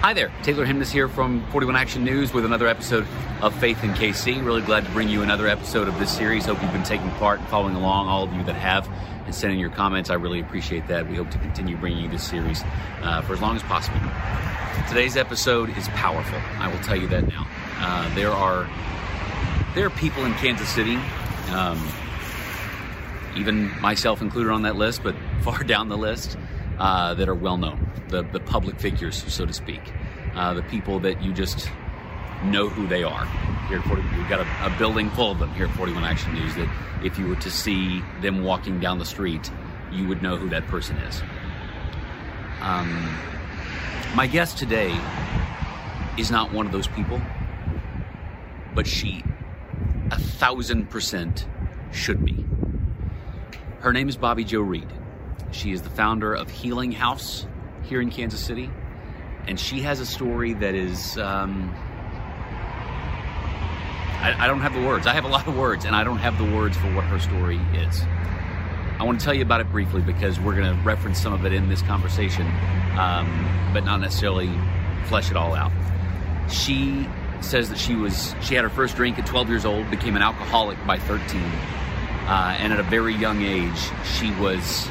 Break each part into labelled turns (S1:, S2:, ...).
S1: Hi there, Taylor Hemness here from 41 Action News with another episode of Faith in KC. Really glad to bring you another episode of this series. Hope you've been taking part and following along, all of you that have, and sending your comments. I really appreciate that. We hope to continue bringing you this series uh, for as long as possible. Today's episode is powerful. I will tell you that now. Uh, there are there are people in Kansas City, um, even myself included on that list, but far down the list, uh, that are well known, the, the public figures, so to speak, uh, the people that you just know who they are. Here at 40, we've got a, a, building full of them here at 41 Action News that if you were to see them walking down the street, you would know who that person is. Um, my guest today is not one of those people, but she a thousand percent should be. Her name is Bobbi Jo Reed. She is the founder of Healing House here in Kansas City, and she has a story that is. Um, I, I, don't have the words. I have a lot of words, and I don't have the words for what her story is. I want to tell you about it briefly because we're going to reference some of it in this conversation, um, but not necessarily flesh it all out. She says that she was she had her first drink at 12 years old, became an alcoholic by 13, uh, and at a very young age she was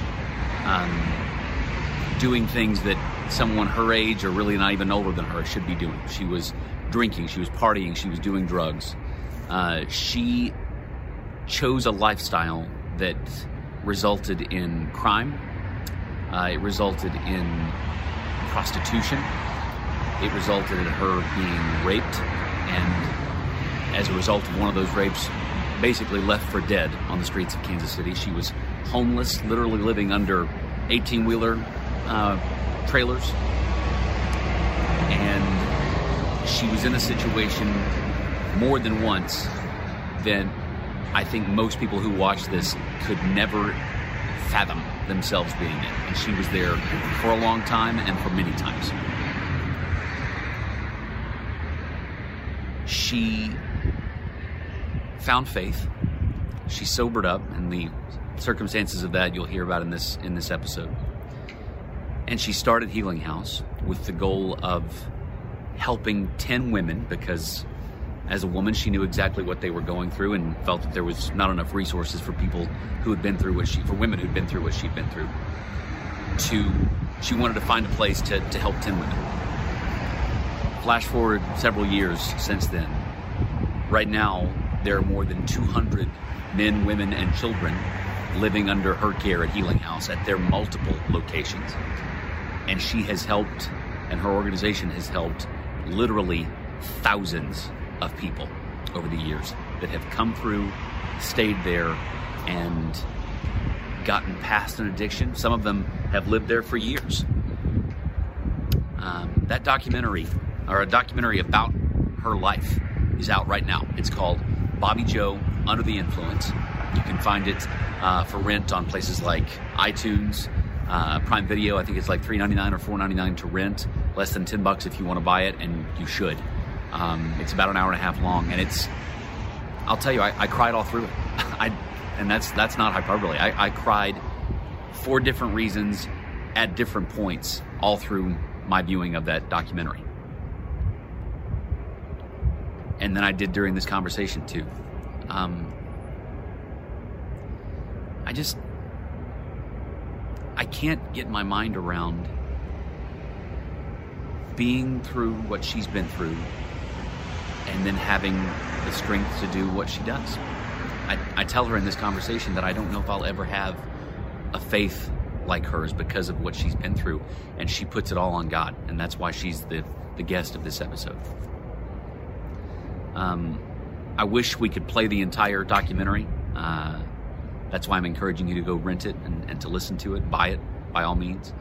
S1: um, doing things that someone her age or really not even older than her should be doing. She was drinking, she was partying, she was doing drugs. Uh, she chose a lifestyle that resulted in crime. Uh, it resulted in prostitution it resulted in her being raped and as a result of one of those rapes basically left for dead on the streets of kansas city. She was homeless literally living under 18-wheeler uh, trailers. And she was in a situation more than once that i think most people who watch this could never fathom themselves being in. And she was there for a long time and for many times. She found faith. She sobered up, and the circumstances of that you'll hear about in this in this episode. And she started Healing House with the goal of helping 10 women because as a woman she knew exactly what they were going through and felt that there was not enough resources for people who had been through what she for women who'd been through what she'd been through to she wanted to find a place to, to help 10 women Flash forward several years since then. Right now, there are more than 200 men, women, and children living under her care at Healing House at their multiple locations. And she has helped, and her organization has helped literally thousands of people over the years that have come through, stayed there, and gotten past an addiction. Some of them have lived there for years. Um, that documentary or a documentary about her life is out right now. It's called Bobbi Jo Under the Influence. You can find it uh, for rent on places like iTunes, uh, Prime Video. I think it's like $3.99 or $4.99 to rent. Less than 10 bucks if you want to buy it, and you should. Um, it's about an hour and a half long, and it's. I'll tell you, I, I cried all through it. I, and that's that's not hyperbole. I, I cried for different reasons at different points all through my viewing of that documentary and then I did during this conversation too. Um, I just I can't get my mind around being through what she's been through and then having the strength to do what she does. I, I tell her in this conversation that I don't know if I'll ever have a faith like hers because of what she's been through, and she puts it all on God, and that's why she's the, the guest of this episode. Um, I wish we could play the entire documentary. Uh, that's why I'm encouraging you to go rent it and, and, to listen to it, buy it by all means,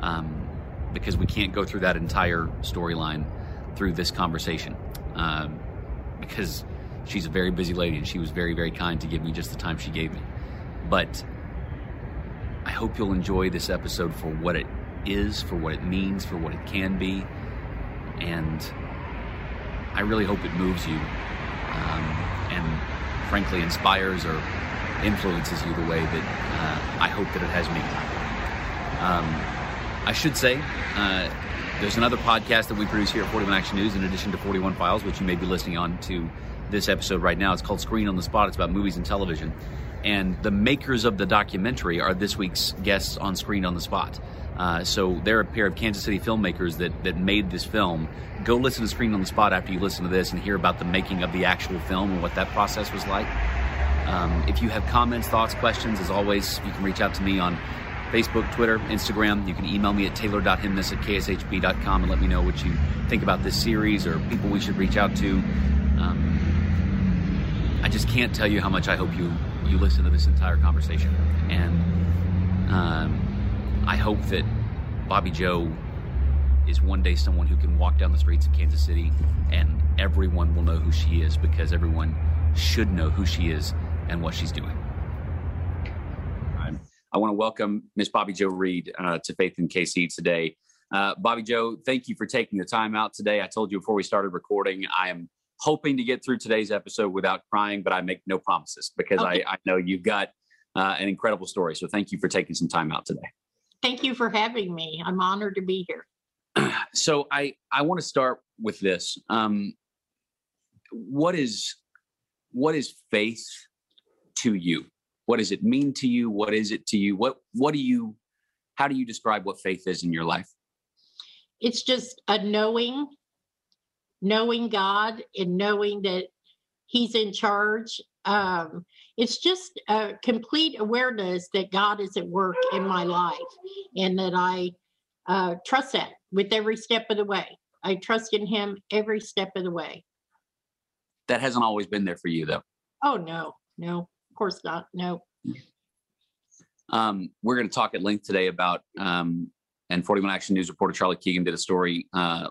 S1: um, because we can't go through that entire storyline through this conversation. Um, because she's a very busy lady and she was very, very kind to give me just the time she gave me. But I hope you'll enjoy this episode for what it is, for what it means, for what it can be, and I really hope it moves you um, and frankly inspires or influences you the way that uh, I hope that it has me. Um, I should say, uh, there's another podcast that we produce here at 41 Action News, in addition to 41 Files, which you may be listening on to this episode right now. It's called Screen on the Spot. It's about movies and television. And the makers of the documentary are this week's guests on Screen on the Spot. Uh, so they're a pair of Kansas City filmmakers that, that made this film. Go listen to Screen on the Spot after you listen to this and hear about the making of the actual film and what that process was like. Um, if you have comments, thoughts, questions, as always, you can reach out to me on Facebook, Twitter, Instagram. You can email me at taylor.hemness at kshb.com and let me know what you think about this series or people we should reach out to. Um, I just can't tell you how much I hope you, you listen to this entire conversation. And um, I hope that Bobbi Jo is one day someone who can walk down the streets of Kansas City and everyone will know who she is because everyone should know who she is and what she's doing. I want to welcome Miss Bobbi Jo Reed uh, to Faith in KC today. Uh, Bobbi Jo, thank you for taking the time out today. I told you before we started recording, I am hoping to get through today's episode without crying, but I make no promises because okay. I, I, know you've got uh, an incredible story. So thank you for taking some time out today.
S2: Thank you for having me. I'm honored to be here.
S1: so I I want to start with this. Um, what is what is faith to you? what does it mean to you what is it to you what what do you how do you describe what faith is in your life
S2: it's just a knowing knowing god and knowing that he's in charge um, it's just a complete awareness that god is at work in my life and that i uh, trust that with every step of the way i trust in him every step of the way
S1: that hasn't always been there for you though
S2: oh no no of course not. No.
S1: Um, we're going to talk at length today about, um, and 41 Action News reporter Charlie Keegan did a story uh,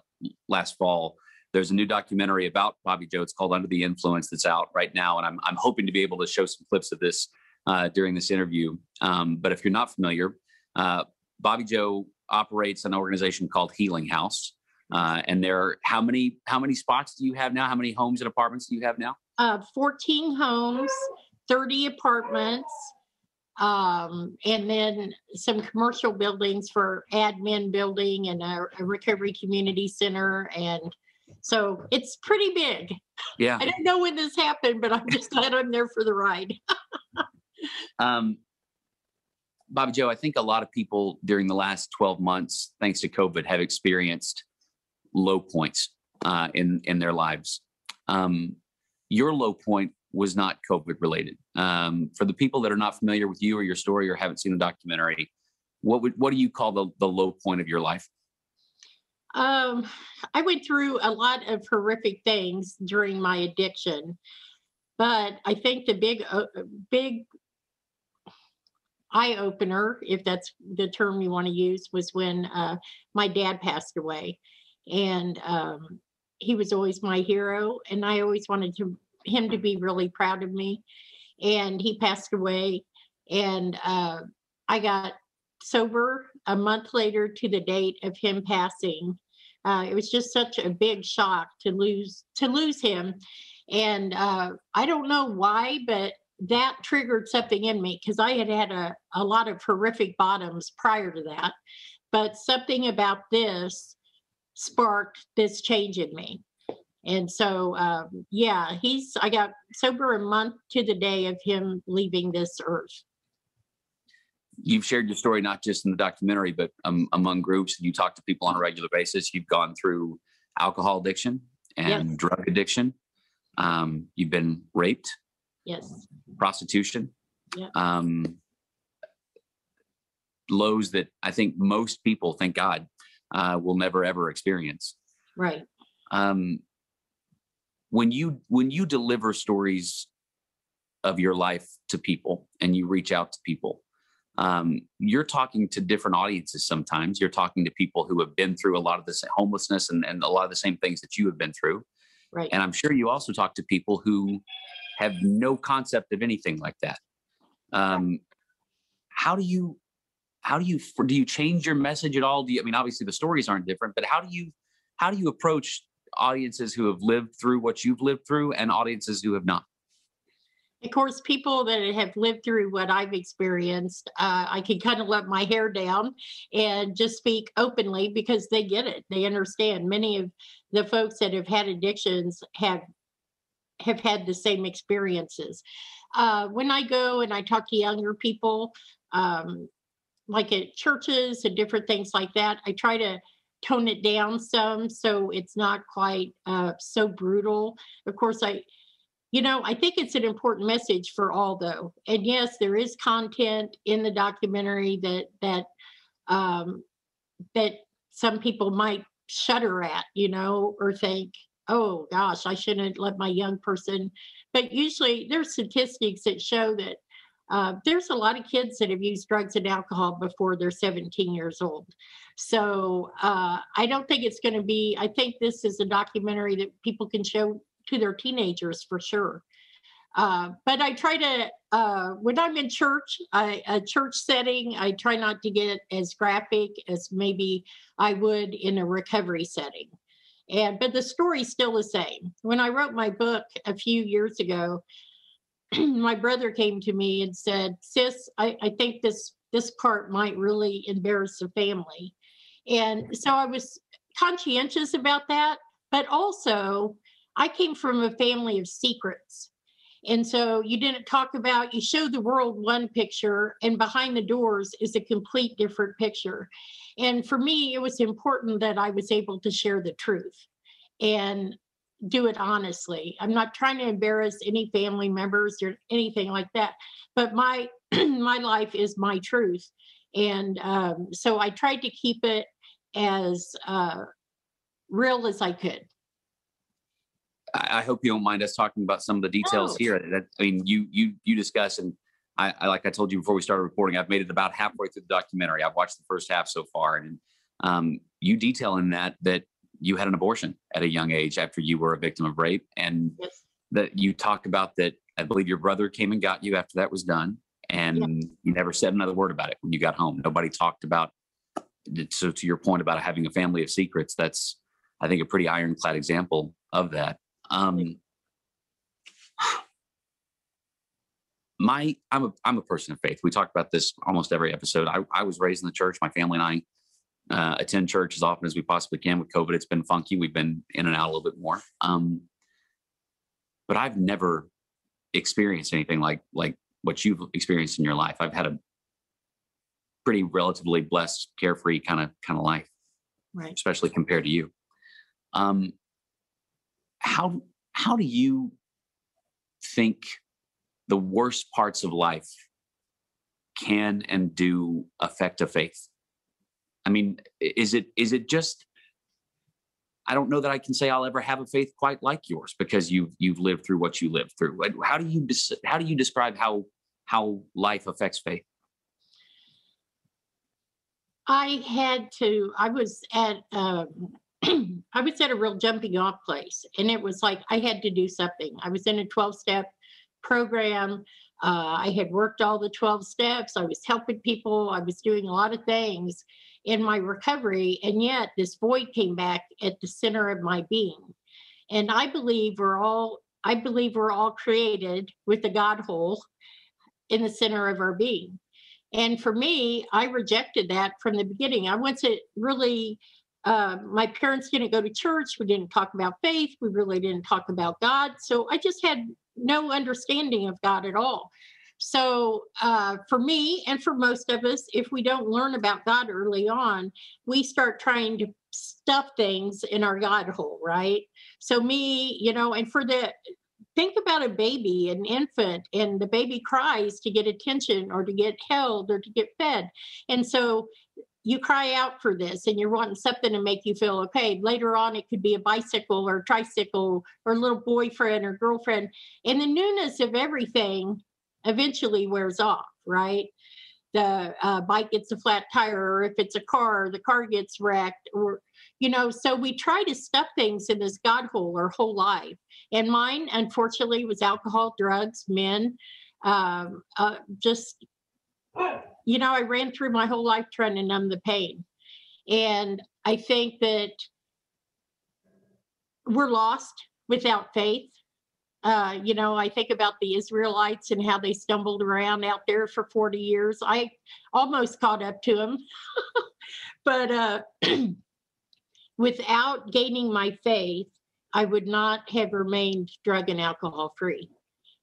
S1: last fall. There's a new documentary about Bobbi Jo. It's called Under the Influence that's out right now. And I'm, I'm hoping to be able to show some clips of this uh, during this interview. Um, but if you're not familiar, uh, Bobbi Jo operates an organization called Healing House. Uh, and there are how many how many spots do you have now? How many homes and apartments do you have now?
S2: Uh, 14 homes 30 apartments, um, and then some commercial buildings for admin building and a, a, recovery community center. And so it's pretty big.
S1: Yeah.
S2: I don't know when this happened, but I'm just glad I'm there for the ride.
S1: um, Bobbi Jo, I think a lot of people during the last 12 months, thanks to COVID, have experienced low points uh, in in their lives. Um, your low point was not COVID related. Um, for the people that are not familiar with you or your story or haven't seen the documentary, what would what do you call the the low point of your life?
S2: Um, I went through a lot of horrific things during my addiction, but I think the big uh, big eye opener, if that's the term you want to use, was when uh, my dad passed away, and um, he was always my hero, and I always wanted to him to be really proud of me. And he passed away, and uh, I got sober a month later to the date of him passing. Uh, it was just such a big shock to lose to lose him, and uh, I don't know why, but that triggered something in me because I had had a, a lot of horrific bottoms prior to that, but something about this sparked this change in me. And so, um, yeah, he's, I got sober a month to the day of him leaving this earth.
S1: You've shared your story not just in the documentary, but um, among groups. You talk to people on a regular basis. You've gone through alcohol addiction and yes. drug addiction. Um, you've been raped.
S2: Yes.
S1: Prostitution. Yeah. Um, lows that I think most people, thank God, uh, will never ever experience.
S2: Right.
S1: Um, when you when you deliver stories of your life to people and you reach out to people um, you're talking to different audiences sometimes. You're talking to people who have been through a lot of this homelessness and, and a lot of the same things that you have been through.
S2: Right.
S1: And i'm sure you also talk to people who have no concept of anything like that. Um, how do you how do you do you change your message at all? Do you i mean obviously the stories aren't different but how do you how do you approach audiences who have lived through what you've lived through and audiences who have not?
S2: Of course, people that have lived through what I've experienced, uh, I can kind of let my hair down and just speak openly because they get it. They understand. Many of the folks that have had addictions have have had the same experiences. Uh, when I go and I talk to younger people, um, like at churches and different things like that, I try to tone it down some so it's not quite uh, so brutal. Of course, I you know, I think it's an important message for all though. And yes, there is content in the documentary that that um that some people might shudder at, you know, or think, oh gosh, I shouldn't let my young person. But usually there's statistics that show that uh, there's a lot of kids that have used drugs and alcohol before they're 17 years old. So uh, I don't think it's going to be, I think this is a documentary that people can show to their teenagers for sure. Uh, but I try to, uh, when I'm in church, I, a church setting, I try not to get as graphic as maybe I would in a recovery setting. And but the story's still the same. When I wrote my book a few years ago, my brother came to me and said, "Sis, I, I think this this part might really embarrass the family." And so I was conscientious about that, but also I came from a family of secrets. And so you didn't talk about, you show the world one picture, and behind the doors is a complete different picture. And for me, it was important that I was able to share the truth and do it honestly. I'm not trying to embarrass any family members or anything like that, but my my life is my truth, and um, so I tried to keep it as uh, real as I could.
S1: I, hope you don't mind us talking about some of the details here. That I mean, you you you discuss and I, I, like I told you before we started recording, I've made it about halfway through the documentary. I've watched the first half so far, and um, you detail in that that you had an abortion at a young age after you were a victim of rape, and yes. that you talked about that. I believe your brother came and got you after that was done, and yes. you never said another word about it when you got home. Nobody talked about. So to your point about having a family of secrets, that's I think a pretty ironclad example of that. Um, my I'm a I'm a person of faith. We talk about this almost every episode. I, I was raised in the church. My family and I uh, attend church as often as we possibly can. With COVID, it's been funky. We've been in and out a little bit more. Um, but I've never experienced anything like like what you've experienced in your life. I've had a pretty relatively blessed, carefree kind of kind of life,
S2: right?
S1: Especially compared to you. Um, how how do you think the worst parts of life can and do affect a faith? I mean is it is it just i don't know that i can say i'll ever have a faith quite like yours because you've you've lived through what you lived through. How do you how do you describe how how life affects faith?
S2: I had to i was at um, I was at a real jumping off place. And it was like I had to do something. I was in a 12 step program. Uh, I had worked all the 12 steps. I was helping people. I was doing a lot of things in my recovery. And yet this void came back at the center of my being. And I believe we're all, I believe we're all created with a God hole in the center of our being. And for me, I rejected that from the beginning. I wasn't really uh, my parents didn't go to church. We didn't talk about faith. We really didn't talk about God. So I just had no understanding of God at all. So, uh, for me and for most of us, if we don't learn about God early on, we start trying to stuff things in our God hole, right? So, me, you know, and for the think about a baby, an infant, and the baby cries to get attention or to get held or to get fed. And so you cry out for this and you're wanting something to make you feel okay. Later on, it could be a bicycle or a tricycle or a little boyfriend or girlfriend. And the newness of everything eventually wears off, right? The uh, bike gets a flat tire, or if it's a car, the car gets wrecked, or, you know, so we try to stuff things in this God hole our whole life. And mine, unfortunately, was alcohol, drugs, men, um, uh, just you know, I ran through my whole life trying to numb the pain. And I think that we're lost without faith. Uh, you know, I think about the Israelites and how they stumbled around out there for 40 years. I almost caught up to them. but uh, without gaining my faith, I would not have remained drug and alcohol free.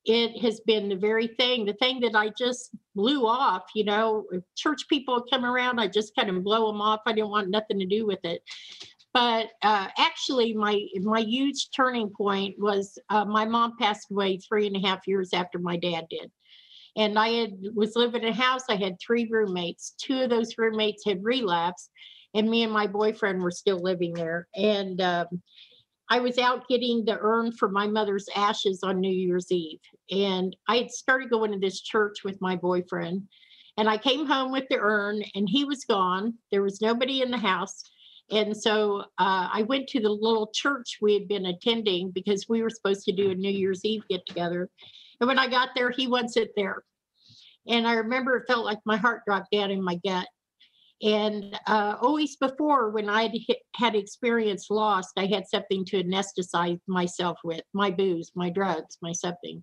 S2: It has been the very thing, the thing that I just blew off. You know, church people come around, I just kind of blow them off. I didn't want nothing to do with it. But uh, actually, my my huge turning point was uh, my mom passed away three and a half years after my dad did, and I had was living in a house. I had three roommates. Two of those roommates had relapsed, and me and my boyfriend were still living there. And um, I was out getting the urn for my mother's ashes on New Year's Eve. And I had started going to this church with my boyfriend. And I came home with the urn, and he was gone. There was nobody in the house. And so uh, I went to the little church we had been attending because we were supposed to do a New Year's Eve get together. And when I got there, he wasn't there. And I remember it felt like my heart dropped down in my gut. And uh, always before, when I had, had experienced loss, I had something to anesthetize myself with my booze, my drugs, my something.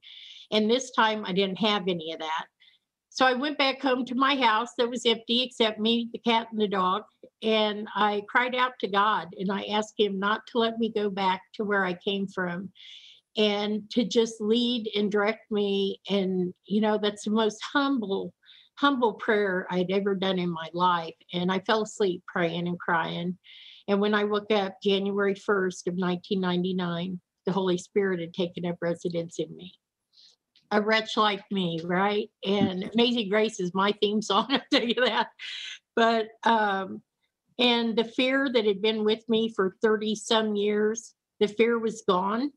S2: And this time I didn't have any of that. So I went back home to my house that was empty except me, the cat, and the dog. And I cried out to God and I asked Him not to let me go back to where I came from and to just lead and direct me. And, you know, that's the most humble humble prayer I'd ever done in my life. And I fell asleep praying and crying. And when I woke up January 1st of 1999, the Holy Spirit had taken up residence in me. A wretch like me, right? And Amazing Grace is my theme song, I'll tell you that. But, um, and the fear that had been with me for 30 some years, the fear was gone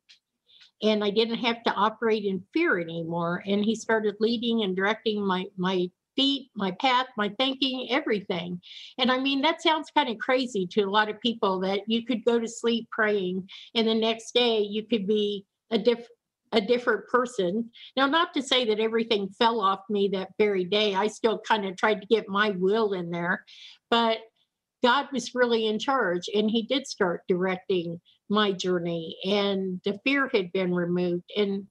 S2: and I didn't have to operate in fear anymore. And he started leading and directing my my feet, my path, my thinking, everything. And I mean, that sounds kind of crazy to a lot of people that you could go to sleep praying and the next day you could be a different a different person. Now, not to say that everything fell off me that very day. I still kind of tried to get my will in there, but God was really in charge and He did start directing my journey, and the fear had been removed. And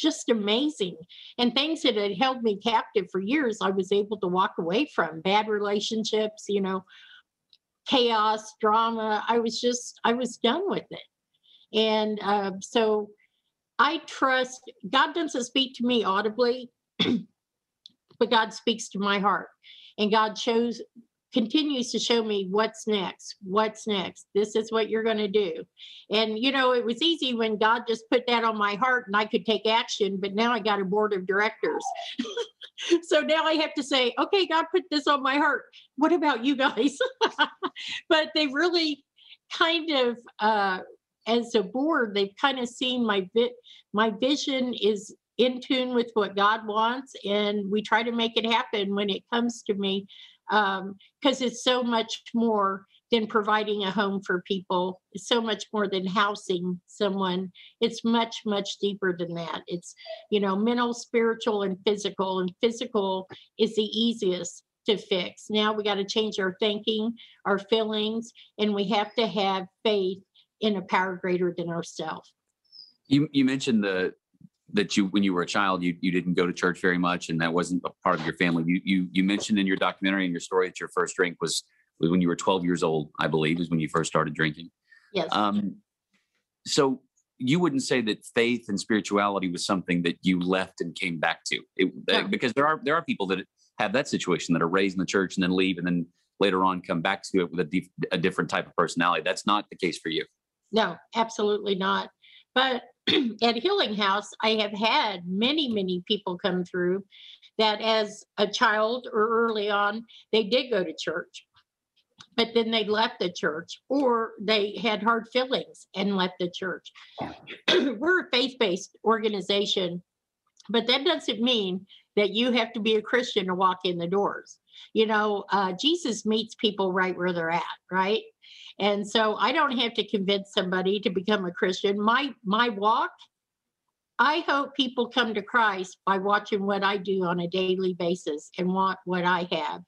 S2: just amazing. And things that had held me captive for years, I was able to walk away from bad relationships, you know, chaos, drama. I was just, I was done with it. And uh, so I trust God doesn't speak to me audibly, but God speaks to my heart. And God shows continues to show me what's next what's next this is what you're going to do. And you know it was easy when god just put that on my heart and i could take action but now i got a board of directors. So now i have to say okay god put this on my heart. What about you guys? But they really kind of uh as a board they've kind of seen my vi- my vision is in tune with what god wants and we try to make it happen when it comes to me because um, it's so much more than providing a home for people. It's so much more than housing someone. It's much, much deeper than that. It's, you know, mental, spiritual, and physical. And physical is the easiest to fix. Now we got to change our thinking, our feelings, and we have to have faith in a power greater than ourselves.
S1: You you mentioned the that you when you were a child you you didn't go to church very much and that wasn't a part of your family. You you you mentioned in your documentary and your story that your first drink was was when you were 12 years old i believe is when you first started drinking.
S2: Yes.
S1: Um so you wouldn't say that faith and spirituality was something that you left and came back to. It, no. because there are there are people that have that situation that are raised in the church and then leave and then later on come back to it with a, dif- a different type of personality. That's not the case for you.
S2: No absolutely not. But at Healing House, I have had many, many people come through that as a child or early on, they did go to church, but then they left the church or they had hard feelings and left the church. We're a faith based organization, but that doesn't mean that you have to be a Christian to walk in the doors. You know, uh, Jesus meets people right where they're at, right? And so I don't have to convince somebody to become a Christian. My my walk, I hope people come to Christ by watching what I do on a daily basis and want what I have.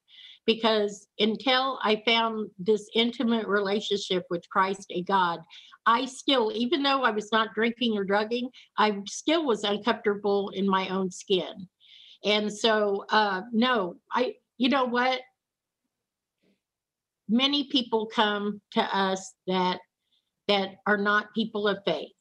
S2: because until I found this intimate relationship with Christ, a God, I still, even though I was not drinking or drugging, I still was uncomfortable in my own skin. And so, uh, no, I, you know what? Many people come to us that that are not people of faith.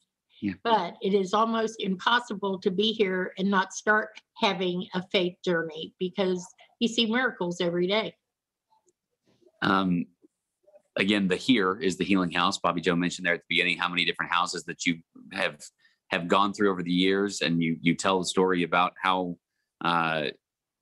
S2: Yeah. But it is almost impossible to be here and not start having a faith journey because you see miracles every day.
S1: Um, again, the here is the healing house. Bobbi Jo mentioned there at the beginning how many different houses that you have have gone through over the years, and you you tell the story about how uh,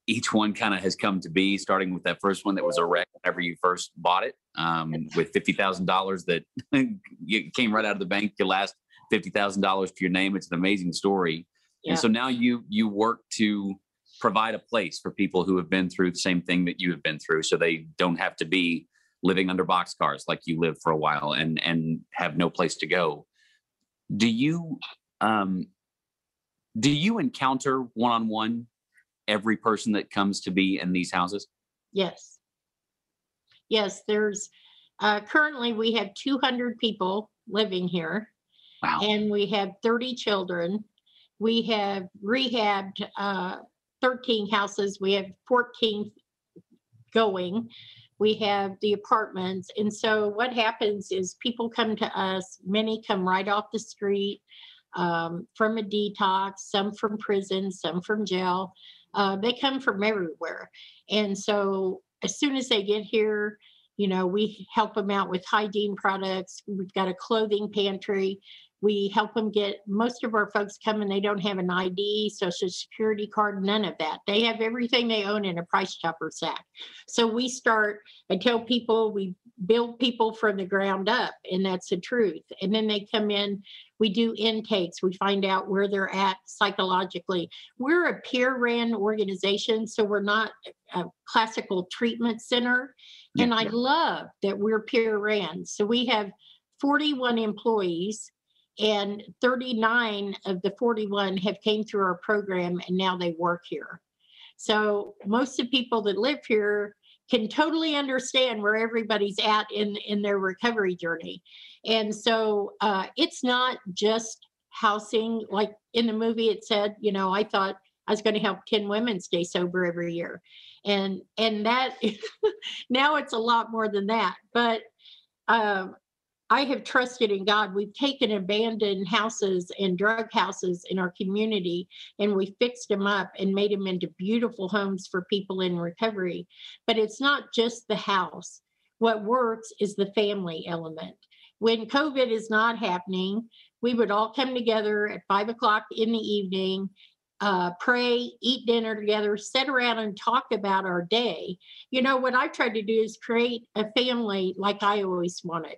S1: each one kind of has come to be, starting with that first one that was a wreck whenever you first bought it, um, with fifty thousand dollars that came right out of the bank. Your last fifty thousand dollars to your name. It's an amazing story, yeah. and so now you you work to provide a place for people who have been through the same thing that you have been through, so they don't have to be living under boxcars like you lived for a while and and have no place to go. Do you um, do you encounter one on one every person that comes to be in these houses?
S2: Yes. Yes, there's uh, currently we have 200 people living here. Wow. And we have 30 children. We have rehabbed uh, 13 houses. We have 14 going. We have the apartments. And so what happens is people come to us, many come right off the street um, from a detox, some from prison, some from jail. Uh, they come from everywhere. And so as soon as they get here, you know, we help them out with hygiene products. We've got a clothing pantry. We help them get most of our folks come and they don't have an ID, social security card, none of that. They have everything they own in a price chopper sack. So we start, I tell people we build people from the ground up, and that's the truth. And then they come in, we do intakes, we find out where they're at psychologically. We're a peer ran organization, so we're not a classical treatment center. And I love that we're peer ran. So we have 41 employees and 39 of the 41 have came through our program and now they work here. So most of the people that live here can totally understand where everybody's at in in their recovery journey. And so uh, it's not just housing like in the movie it said you know i thought i was going to help 10 women stay sober every year. And and that now it's a lot more than that but um, I have trusted in God. We've taken abandoned houses and drug houses in our community and we fixed them up and made them into beautiful homes for people in recovery. But it's not just the house. What works is the family element. When COVID is not happening, we would all come together at five o'clock in the evening uh, pray, eat dinner together, sit around and talk about our day. You know, what I tried to do is create a family like I always wanted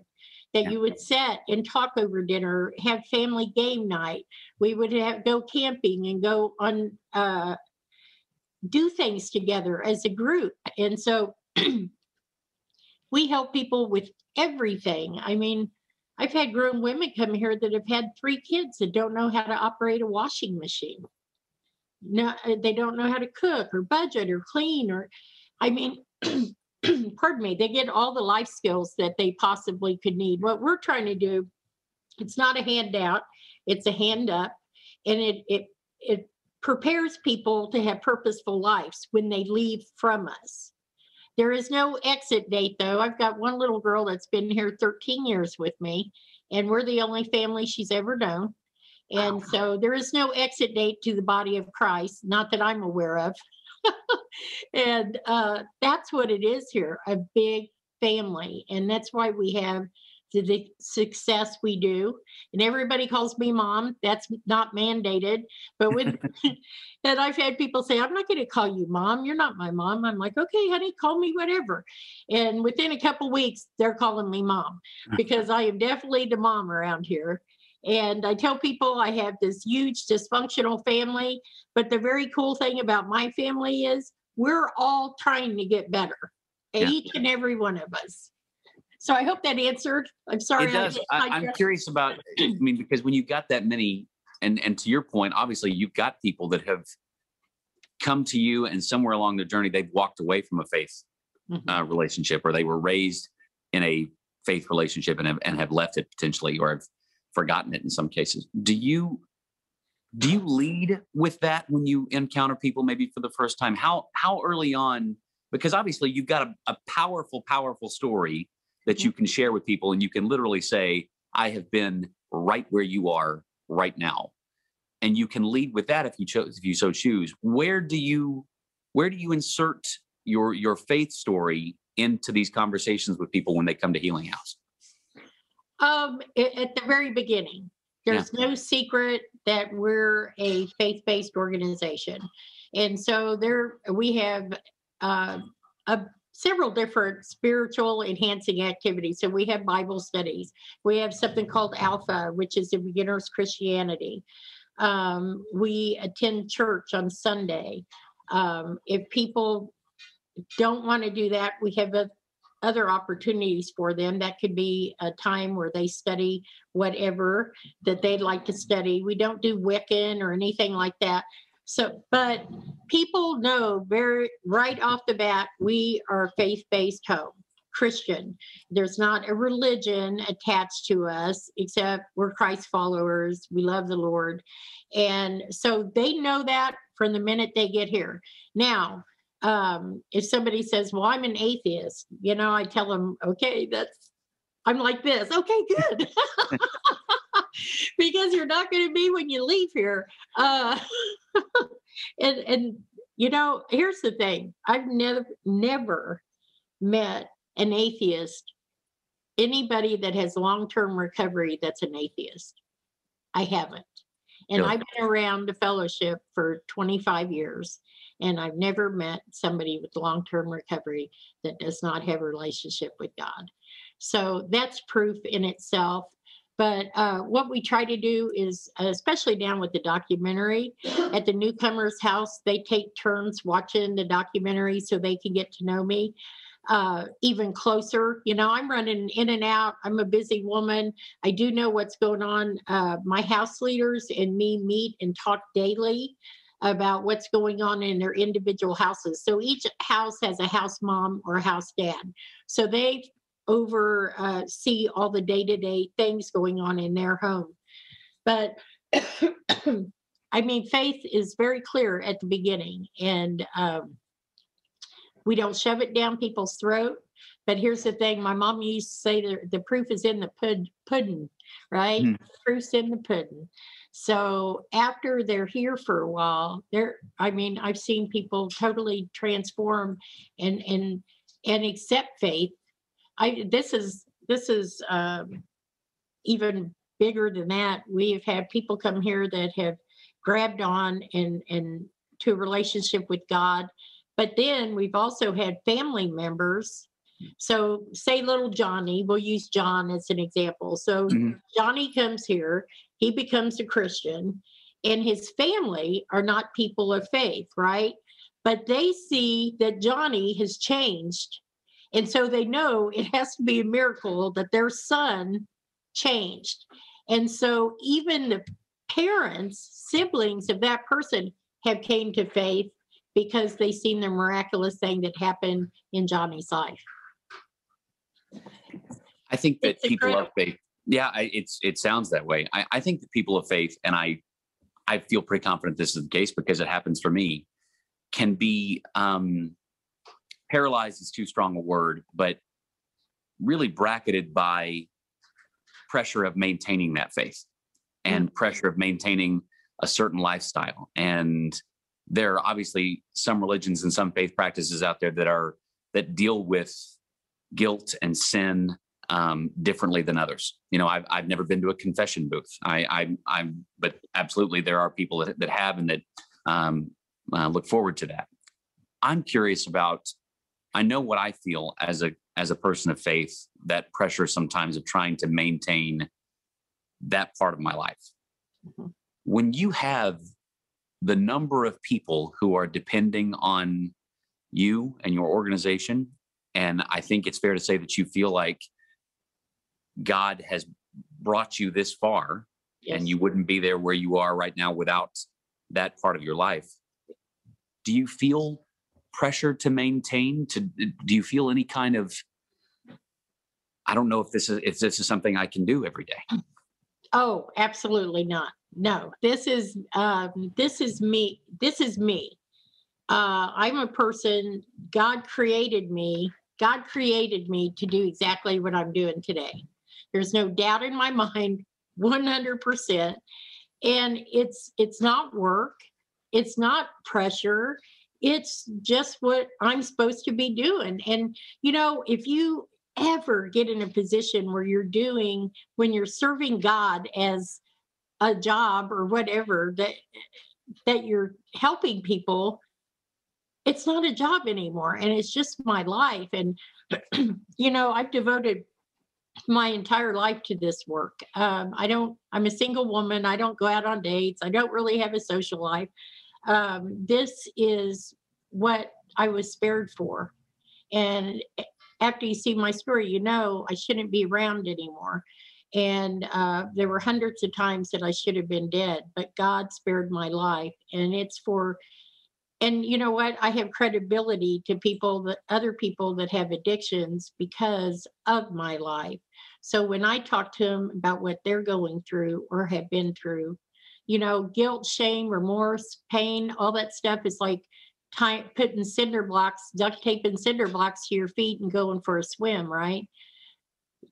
S2: that you would sit and talk over dinner, have family game night. We would have go camping and go on uh, do things together as a group. And so we help people with everything. I mean, I've had grown women come here that have had three kids that don't know how to operate a washing machine. No, they don't know how to cook or budget or clean or, I mean, pardon me, they get all the life skills that they possibly could need. What we're trying to do, it's not a handout, it's a hand up, and it it it prepares people to have purposeful lives when they leave from us. There is no exit date though. I've got one little girl that's been here 13 years with me, and we're the only family she's ever known. And so there is no exit date to the body of Christ, not that I'm aware of. And uh, that's what it is here a big family. And that's why we have the success we do. And everybody calls me mom. That's not mandated. But with, and I've had people say, I'm not going to call you mom. You're not my mom. I'm like, okay, honey, call me whatever. And within a couple weeks, they're calling me mom because I am definitely the mom around here. And I tell people I have this huge dysfunctional family, but the very cool thing about my family is we're all trying to get better, yeah. each and every one of us. So I hope that answered. I'm sorry.
S1: It does. I, am curious about. I mean, because when you got that many, and and to your point, obviously you've got people that have come to you, and somewhere along the journey they've walked away from a faith mm-hmm. uh, relationship or they were raised in a faith relationship and have, and have left it potentially or have forgotten it in some cases. Do you do you lead with that when you encounter people maybe for the first time? How how early on? Because obviously you've got a, a powerful, powerful story that mm-hmm. you can share with people, and you can literally say, "I have been right where you are right now," and you can lead with that if you chose, if you so choose. Where do you where do you insert your your faith story into these conversations with people when they come to Healing House?
S2: Um, at the very beginning, there's yeah. no secret that we're a faith-based organization, and so there we have uh, a, several different spiritual enhancing activities. So we have Bible studies. We have something called Alpha, which is a beginner's Christianity. Um, we attend church on Sunday. Um, if people don't want to do that, we have a, other opportunities for them. That could be a time where they study whatever that they'd like to study. We don't do Wiccan or anything like that. So, but people know very right off the bat, we are faith based home. Christian. There's not a religion attached to us, except we're Christ followers. We love the Lord. And so they know that from the minute they get here. Now, um, if somebody says, Well, I'm an atheist, you know, I tell them, Okay, that's, I'm like this. Okay, good. because you're not going to be when you leave here. Uh, and, and, you know, here's the thing I've never, never met an atheist, anybody that has long term recovery that's an atheist. I haven't. And I've been around the fellowship for 25 years, and I've never met somebody with long term recovery that does not have a relationship with God. So that's proof in itself. But uh, what we try to do is, especially down with the documentary, at the newcomers' house, they take turns watching the documentary so they can get to know me uh, even closer. You know, I'm running in and out. I'm a busy woman. I do know what's going on. Uh, my house leaders and me meet and talk daily about what's going on in their individual houses. So each house has a house mom or house dad. So they over uh, see all the day to day things going on in their home. But I mean, faith is very clear at the beginning, and um, we don't shove it down people's throat. But here's the thing: my mom used to say the, the proof is in the pud- pudding, right? Mm. proof's in the pudding. So after they're here for a while, they're I mean, I've seen people totally transform and and and accept faith. I this is this is um, even bigger than that. We have had people come here that have grabbed on and and to a relationship with God but then we've also had family members. So, say little Johnny, we'll use John as an example. So, mm-hmm. Johnny comes here, he becomes a Christian, and his family are not people of faith, right? But they see that Johnny has changed. And so they know it has to be a miracle that their son changed. And so even the parents, siblings of that person have came to faith because they seen the miraculous thing that happened in Johnny's life.
S1: I think that it's people incredible. of faith, yeah, I, it's it sounds that way. I, I think that people of faith, and I I feel pretty confident this is the case because it happens for me, can be um, paralyzed is too strong a word, but really bracketed by pressure of maintaining that faith and mm-hmm. pressure of maintaining a certain lifestyle and there are obviously some religions and some faith practices out there that are that deal with guilt and sin um, differently than others. You know, I've I've never been to a confession booth. I I I'm but absolutely there are people that that have and that um, uh, look forward to that. I'm curious about. I know what I feel as a as a person of faith. That pressure sometimes of trying to maintain that part of my life. Mm-hmm. When you have the number of people who are depending on you and your organization. And I think it's fair to say that you feel like God has brought you this far yes. and you wouldn't be there where you are right now without that part of your life. Do you feel pressure to maintain? To do you feel any kind of I don't know if this is if this is something I can do every day.
S2: Oh, absolutely not. No, this is um, this is me. This is me. Uh, I'm a person. God created me. God created me to do exactly what I'm doing today. There's no doubt in my mind, 100%. And it's it's not work. It's not pressure. It's just what I'm supposed to be doing. And you know, if you ever get in a position where you're doing when you're serving God as a job or whatever that that you're helping people it's not a job anymore and it's just my life and you know i've devoted my entire life to this work. Um, i don't i'm a single woman. I don't go out on dates. I don't really have a social life. Um, this is what i was spared for. And after you see my story you know i shouldn't be around anymore. And uh, there were hundreds of times that i should have been dead but god spared my life. And it's for and you know what? I have credibility to people that other people that have addictions because of my life. So when i talk to them about what they're going through or have been through you know guilt shame remorse pain all that stuff is like tying, putting cinder blocks duct taping cinder blocks to your feet and going for a swim right?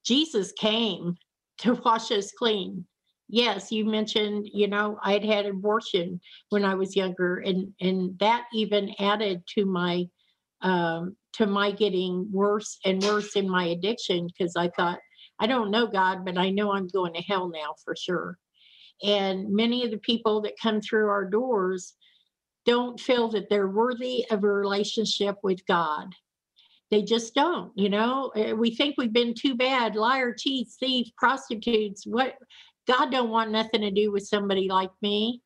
S2: Jesus came to wash us clean yes you mentioned you know i'd had abortion when i was younger and and that even added to my um to my getting worse and worse in my addiction because i thought i don't know god but i know i'm going to hell now for sure. And many of the people that come through our doors don't feel that they're worthy of a relationship with god. They just don't you know? Eh, we think we've been too bad liar cheats thieves prostitutes what God don't want nothing to do with somebody like me.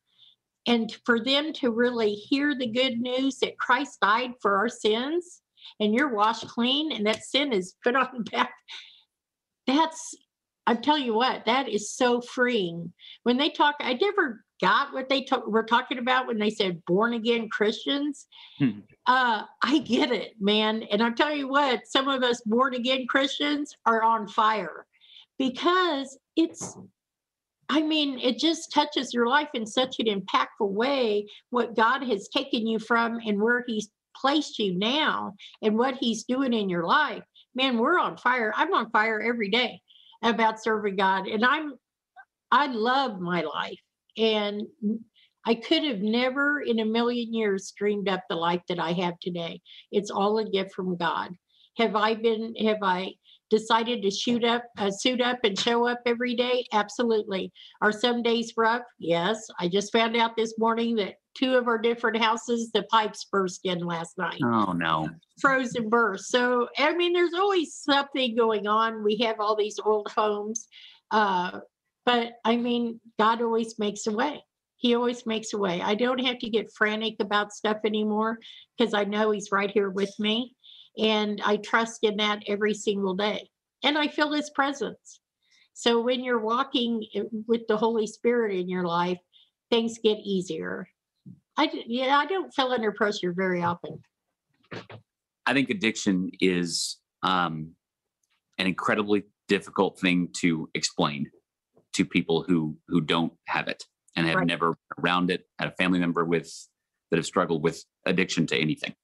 S2: And for them to really hear the good news that Christ died for our sins and you're washed clean and that sin is put on back, that's, I tell you what, that is so freeing. When they talk, I never got what they talk, were talking about when they said born again Christians. Hmm. Uh, I get it, man. And I'll tell you what, some of us born again Christians are on fire because it's I mean, it just touches your life in such an impactful way what God has taken you from and where He's placed you now and what He's doing in your life. Man, we're on fire. I'm on fire every day about serving God. And I'm, I love my life. And I could have never in a million years dreamed up the life that I have today. It's all a gift from God. Have I been, have I decided to shoot up, uh, suit up and show up every day? Absolutely. Are some days rough? Yes. I just found out this morning that two of our different houses, the pipes burst in last night.
S1: Oh, no.
S2: Frozen burst. So, I mean, there's always something going on. We have all these old homes. Uh, but I mean, God always makes a way. He always makes a way. I don't have to get frantic about stuff anymore because I know He's right here with me. And I trust in that every single day. And I feel his presence. So when you're walking with the Holy Spirit in your life, things get easier. I yeah, I don't feel under pressure very often.
S1: I think addiction is um, an incredibly difficult thing to explain to people who who don't have it and have right. never around it, had a family member with that have struggled with addiction to anything.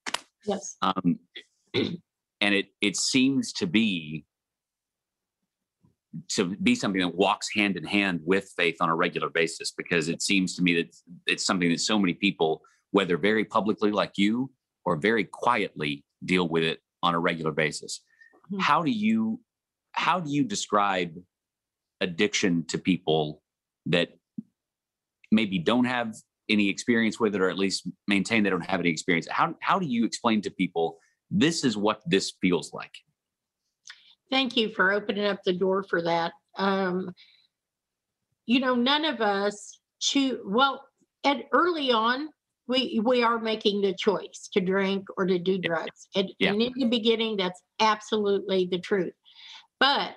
S2: Yes. Um,
S1: and it it seems to be to be something that walks hand in hand with faith on a regular basis because it seems to me that it's something that so many people whether very publicly like you or very quietly deal with it on a regular basis mm-hmm. how do you how do you describe addiction to people that maybe don't have any experience with it or at least maintain they don't have any experience how how do you explain to people this is what this feels like.
S2: Thank you for opening up the door for that. Um, you know, none of us choose, well, at early on, we, we are making the choice to drink or to do drugs. And, yeah. and in the beginning, that's absolutely the truth. But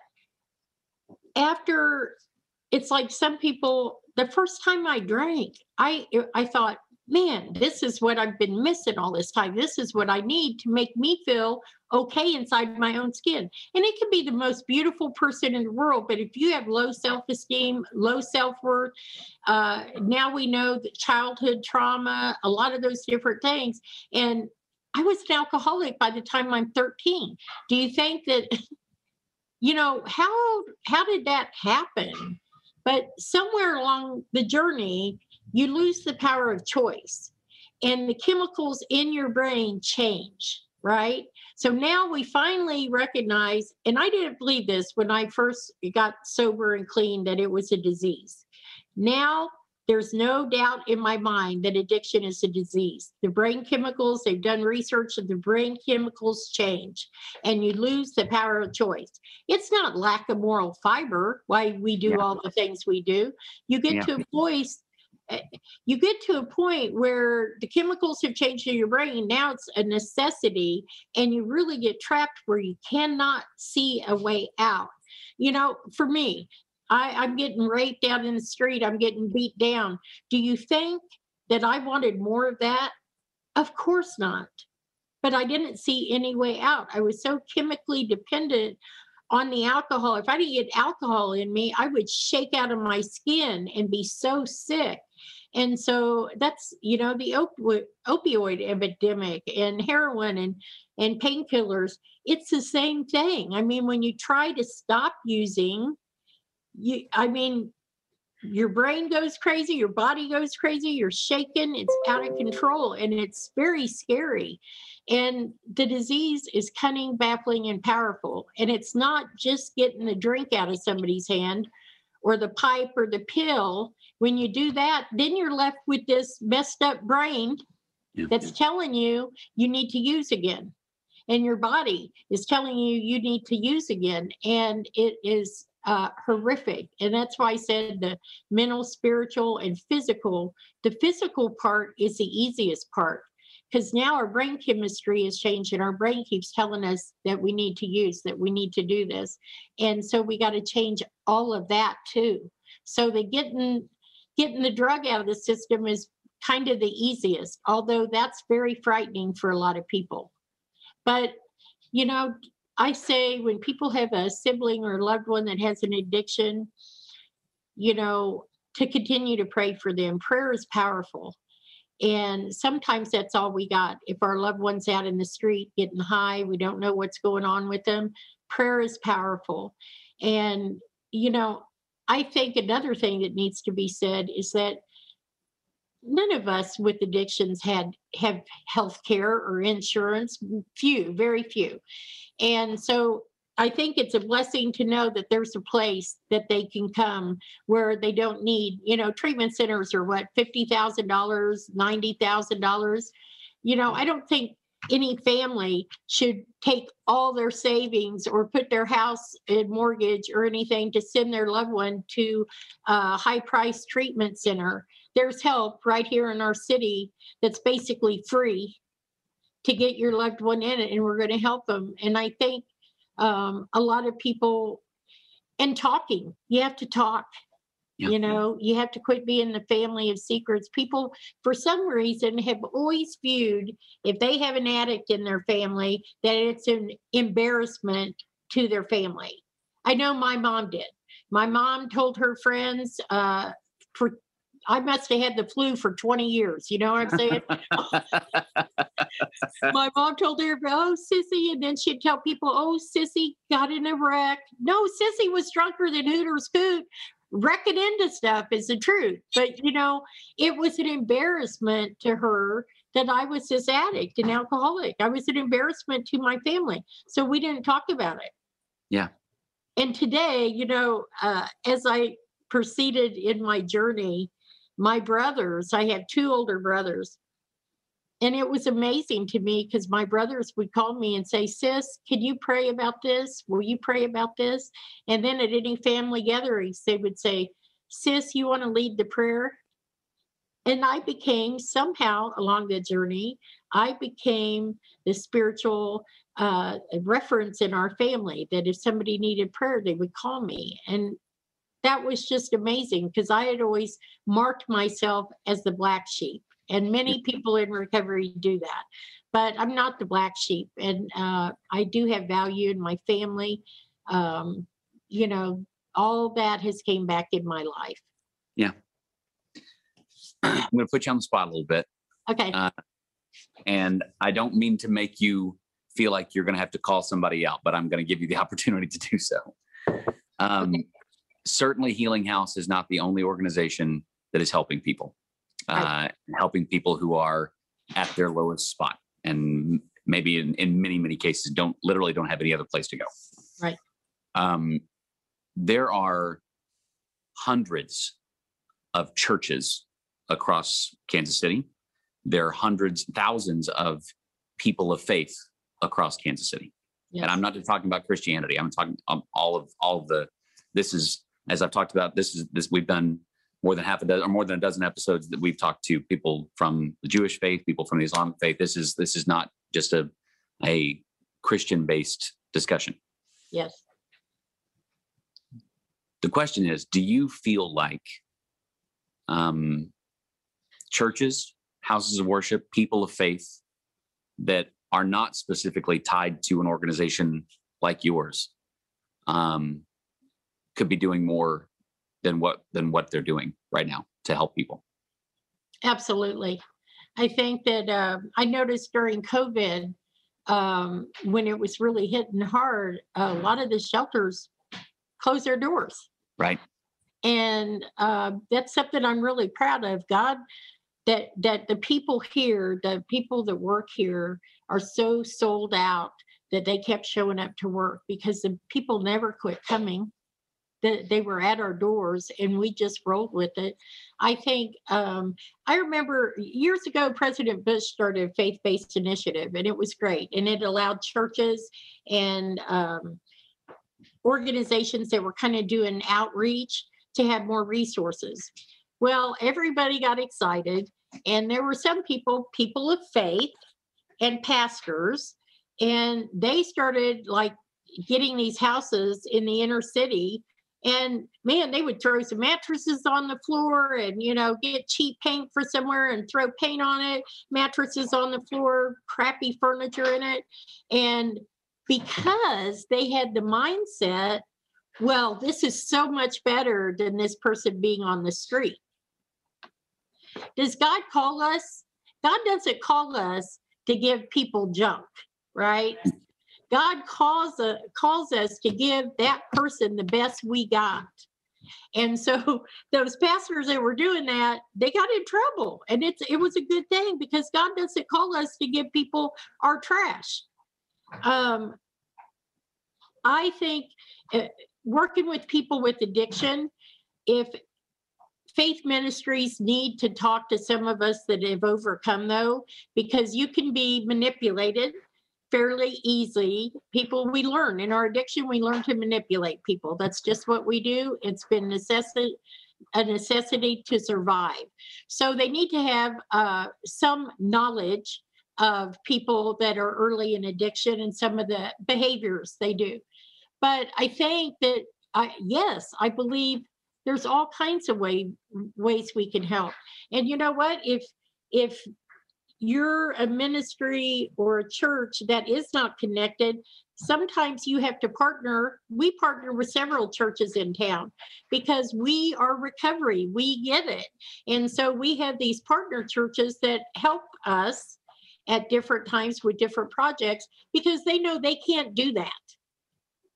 S2: after, it's like some people, the first time I drank, I I thought, man, this is what I've been missing all this time. This is what I need to make me feel okay inside my own skin. And it can be the most beautiful person in the world, but if you have low self esteem, low self worth, uh, now we know that childhood trauma, a lot of those different things. And I was an alcoholic by the time I'm 13. Do you think that, you know, how how did that happen? But somewhere along the journey, you lose the power of choice and the chemicals in your brain change, right? So now we finally recognize, and I didn't believe this when I first got sober and clean that it was a disease. Now there's no doubt in my mind that addiction is a disease. The brain chemicals, they've done research and the brain chemicals change and you lose the power of choice. It's not lack of moral fiber why we do yeah. all the things we do. You get yeah. to a voice Eh, you get to a point where the chemicals have changed in your brain. Now it's a necessity, and you really get trapped where you cannot see a way out. You know, for me, I, I'm getting raped out in the street, I'm getting beat down. Do you think that I wanted more of that? Of course not. But I didn't see any way out. I was so chemically dependent on the alcohol. If I didn't get alcohol in me, I would shake out of my skin and be so sick. And so that's, you know, the opioid, opioid epidemic and heroin and, and painkillers, it's the same thing. I mean, when you try to stop using, you, I mean, your brain goes crazy, your body goes crazy, you're shaken, it's out of control, and it's very scary. And the disease is cunning, baffling, and powerful. And it's not just getting the drink out of somebody's hand or the pipe or the pill, when you do that, then you're left with this messed up brain yeah. that's telling you you need to use again. And your body is telling you you need to use again. And it is uh, horrific. And that's why I said the mental, spiritual, and physical. The physical part is the easiest part because now our brain chemistry is changed and our brain keeps telling us that we need to use that we need to do this and so we got to change all of that too so the getting getting the drug out of the system is kind of the easiest although that's very frightening for a lot of people but you know i say when people have a sibling or a loved one that has an addiction you know to continue to pray for them prayer is powerful and sometimes that's all we got. If our loved one's out in the street getting high, we don't know what's going on with them. Prayer is powerful. And, you know, I think another thing that needs to be said is that none of us with addictions had have health care or insurance few very few and so I think it's a blessing to know that there's a place that they can come where they don't need, you know, treatment centers are what, $50,000, $90,000. You know, I don't think any family should take all their savings or put their house in mortgage or anything to send their loved one to a high price treatment center. There's help right here in our city that's basically free to get your loved one in it, and we're going to help them. And I think um, a lot of people and talking you have to talk yeah. you know you have to quit being the family of secrets people for some reason have always viewed if they have an addict in their family that it's an embarrassment to their family i know my mom did my mom told her friends uh, for I must have had the flu for 20 years. You know what I'm saying? My mom told her, oh, Sissy. And then she'd tell people, oh, Sissy got in a wreck. No, Sissy was drunker than Hooters Coot. Wrecking into stuff is the truth. But, you know, it was an embarrassment to her that I was this addict and alcoholic. I was an embarrassment to my family. So we didn't talk about it.
S1: Yeah.
S2: And today, you know, uh, as I proceeded in my journey, my brothers, I had two older brothers. And it was amazing to me because my brothers would call me and say, Sis, can you pray about this? Will you pray about this? And then at any family gatherings, they would say, Sis, you want to lead the prayer? And I became somehow along the journey, I became the spiritual uh, reference in our family that if somebody needed prayer, they would call me. And that was just amazing because I had always marked myself as the black sheep. And many people in recovery do that. But I'm not the black sheep. And uh, I do have value in my family. Um, you know, all that has came back in my life. Yeah.
S1: I'm going to put you on the spot a little bit.
S2: Okay.
S1: Uh, and I don't mean to make you feel like you're going to have to call somebody out, but I'm going to give you the opportunity to do so. Um, Certainly, Healing House is not the only organization that is helping people, uh, helping people who are at their lowest spot, and maybe in, in many many cases don't literally don't have any other place to go.
S2: Right.
S1: Um, there are hundreds of churches across Kansas City. There are hundreds, thousands of people of faith across Kansas City.
S2: Yes.
S1: And I'm not just talking about Christianity. I'm talking um, all of all of the. This is as I've talked about. This is this we've done more than half a dozen or more than a dozen episodes that we've talked to people from the Jewish faith, people from the Islamic faith. This is this is not just a a Christian based discussion.
S2: Yes.
S1: The question is, do you feel like um, churches, houses of worship, people of faith that are not specifically tied to an organization like yours um, could be doing more than what than what they're doing right now to help people?
S2: Absolutely. I think that uh, I noticed during COVID, um, when it was really hitting hard, a lot of the shelters closed their doors.
S1: Right.
S2: And uh, that's something I'm really proud of. God, that that the people here, the people that work here, are so sold out that they kept showing up to work because the people never quit coming. That they were at our doors and we just rolled with it. I think um, I remember years ago, President Bush started a faith based initiative, and it was great. And it allowed churches and um, organizations that were kind of doing outreach to have more resources. Well, everybody got excited, and there were some people, people of faith and pastors, and they started like getting these houses in the inner city and man they would throw some mattresses on the floor and you know get cheap paint for somewhere and throw paint on it mattresses on the floor crappy furniture in it. And because they had the mindset well this is so much better than this person being on the street. Does god call us? God doesn't call us to give people junk right God calls, uh, calls us to give that person the best we got. And so those pastors that were doing that, they got in trouble. And it's it was a good thing because God doesn't call us to give people our trash. Um, I think uh, working with people with addiction, if faith ministries need to talk to some of us that have overcome though, because you can be manipulated fairly easy. People we learn in our addiction, we learn to manipulate people. That's just what we do. It's been necessity a necessity to survive. So they need to have uh, some knowledge of people that are early in addiction and some of the behaviors they do. But I think that I yes, I believe there's all kinds of way ways we can help. And you know what? If if you're a ministry or a church that is not connected, sometimes you have to partner. We partner with several churches in town because we are recovery. We get it. And so we have these partner churches that help us at different times with different projects because they know they can't do that.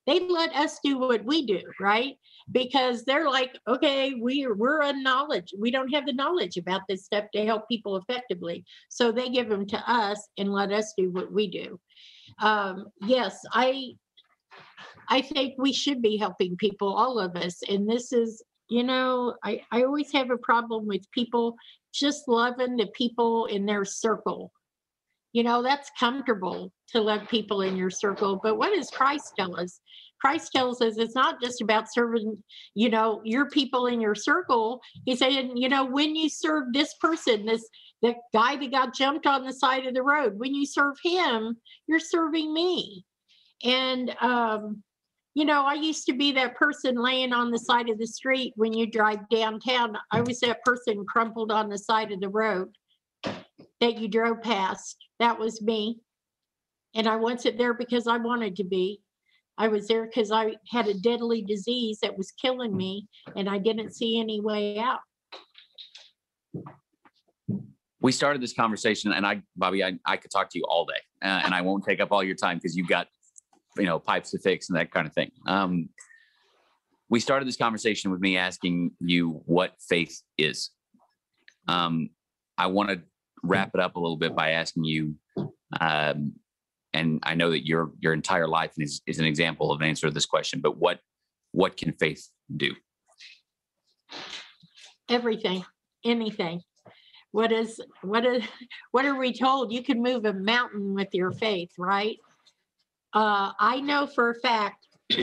S2: They let us do what we do, right? because they're like, okay, we're we're unknowledge. We don't have the knowledge about this stuff to help people effectively. So they give them to us and let us do what we do. Um, yes, I I think we should be helping people, all of us. And this is, you know, I, I always have a problem with people just loving the people in their circle. You know, that's comfortable to love people in your circle. But what does Christ tell us? Christ tells us it's not just about serving, you know, your people in your circle. He's saying, you know, when you serve this person, this the guy that got jumped on the side of the road, when you serve him, you're serving me. And um, you know, I used to be that person laying on the side of the street when you drive downtown. I was that person crumpled on the side of the road. That you drove past. That was me. And I wasn't there because I wanted to be. I was there because I had a deadly disease that was killing me and I didn't see any way out.
S1: We started this conversation, and I, Bobbi, I, I could talk to you all day, uh, and I won't take up all your time because you've got, you know, pipes to fix and that kind of thing. Um, we started this conversation with me asking you what faith is. Um, I want to wrap it up a little bit by asking you, um, and I know that your your entire life is is an example of an answer to this question. But what what can faith do?
S2: Everything, anything. What is what is what are we told? You can move a mountain with your faith, right? Uh, I know for a fact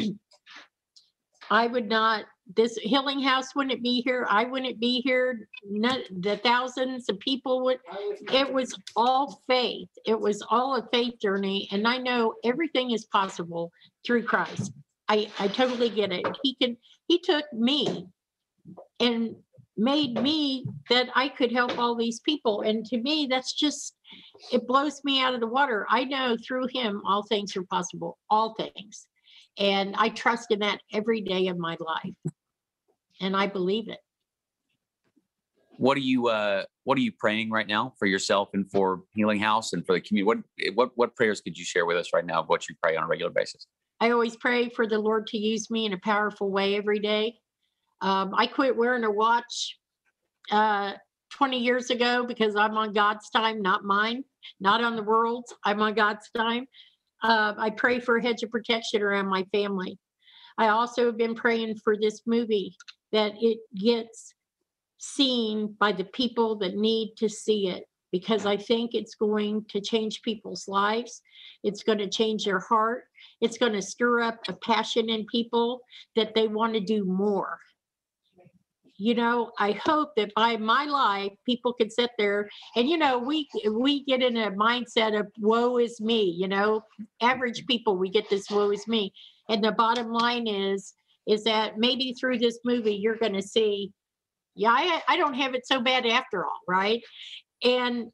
S2: I would not this healing house wouldn't be here. I wouldn't be here. None, the thousands of people would. It was all faith. It was all a faith journey, and I know everything is possible through Christ. I I totally get it. He can. He took me and made me that I could help all these people, and to me, that's just it blows me out of the water. I know through Him all things are possible. All things. And I trust in that every day of my life. And I believe it.
S1: What are you uh what are you praying right now for yourself and for Healing House and for the community? What what what prayers could you share with us right now of what you pray on a regular basis?
S2: I always pray for the Lord to use me in a powerful way every day. Um, I quit wearing a watch uh, 20 years ago because I'm on God's time, not mine, not on the world's. I'm on God's time. Uh, I pray for a hedge of protection around my family. I also have been praying for this movie that it gets seen by the people that need to see it because I think it's going to change people's lives. It's going to change their heart. It's going to stir up a passion in people that they want to do more you know i hope that by my life people can sit there and you know we we get in a mindset of woe is me you know? Average people we get this woe is me. And the bottom line is is that maybe through this movie you're going to see yeah I, I don't have it so bad after all right? And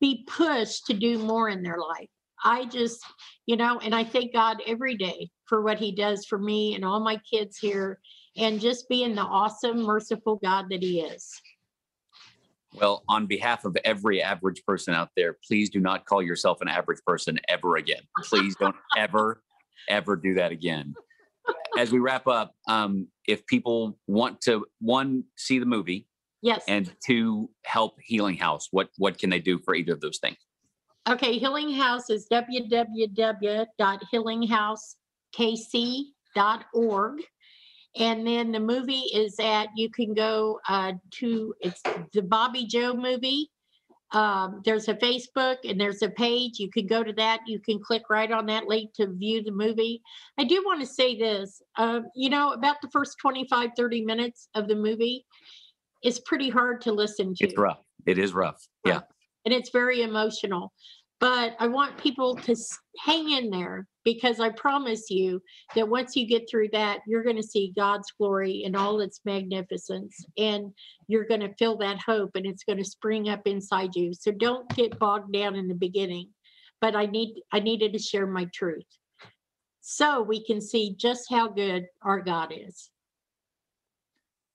S2: be pushed to do more in their life. I just you know and i thank god every day for what he does for me and all my kids here and just being the awesome, merciful God that He is.
S1: Well, on behalf of every average person out there, please do not call yourself an average person ever again. Please don't ever, ever do that again. As we wrap up, um, if people want to one see the movie,
S2: yes,
S1: and two help Healing House, what what can they do for either of those things?
S2: Okay, Healing House is www.healinghousekc.org and then the movie is at, you can go uh, to, it's the Bobbi Jo movie. Um, there's a Facebook and there's a page. You can go to that. You can click right on that link to view the movie. I do want to say this uh, you know, about the first 25, 30 minutes of the movie, it's pretty hard to listen to.
S1: It's rough. It is rough. Yeah.
S2: And it's very emotional. But I want people to hang in there because I promise you that once you get through that, you're going to see God's glory in all its magnificence and you're going to feel that hope and it's going to spring up inside you. So don't get bogged down in the beginning. But I need I needed to share my truth so we can see just how good our God is.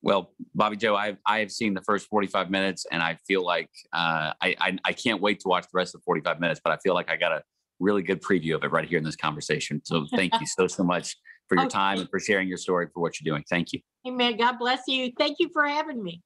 S1: Well, Bobbi Jo, I I have seen the first 45 minutes, and I feel like uh, I, I I can't wait to watch the rest of 45 minutes. But I feel like I got a really good preview of it right here in this conversation. So thank you so so much for your okay. time and for sharing your story for what you're doing. Thank you.
S2: Amen. God bless you. Thank you for having me.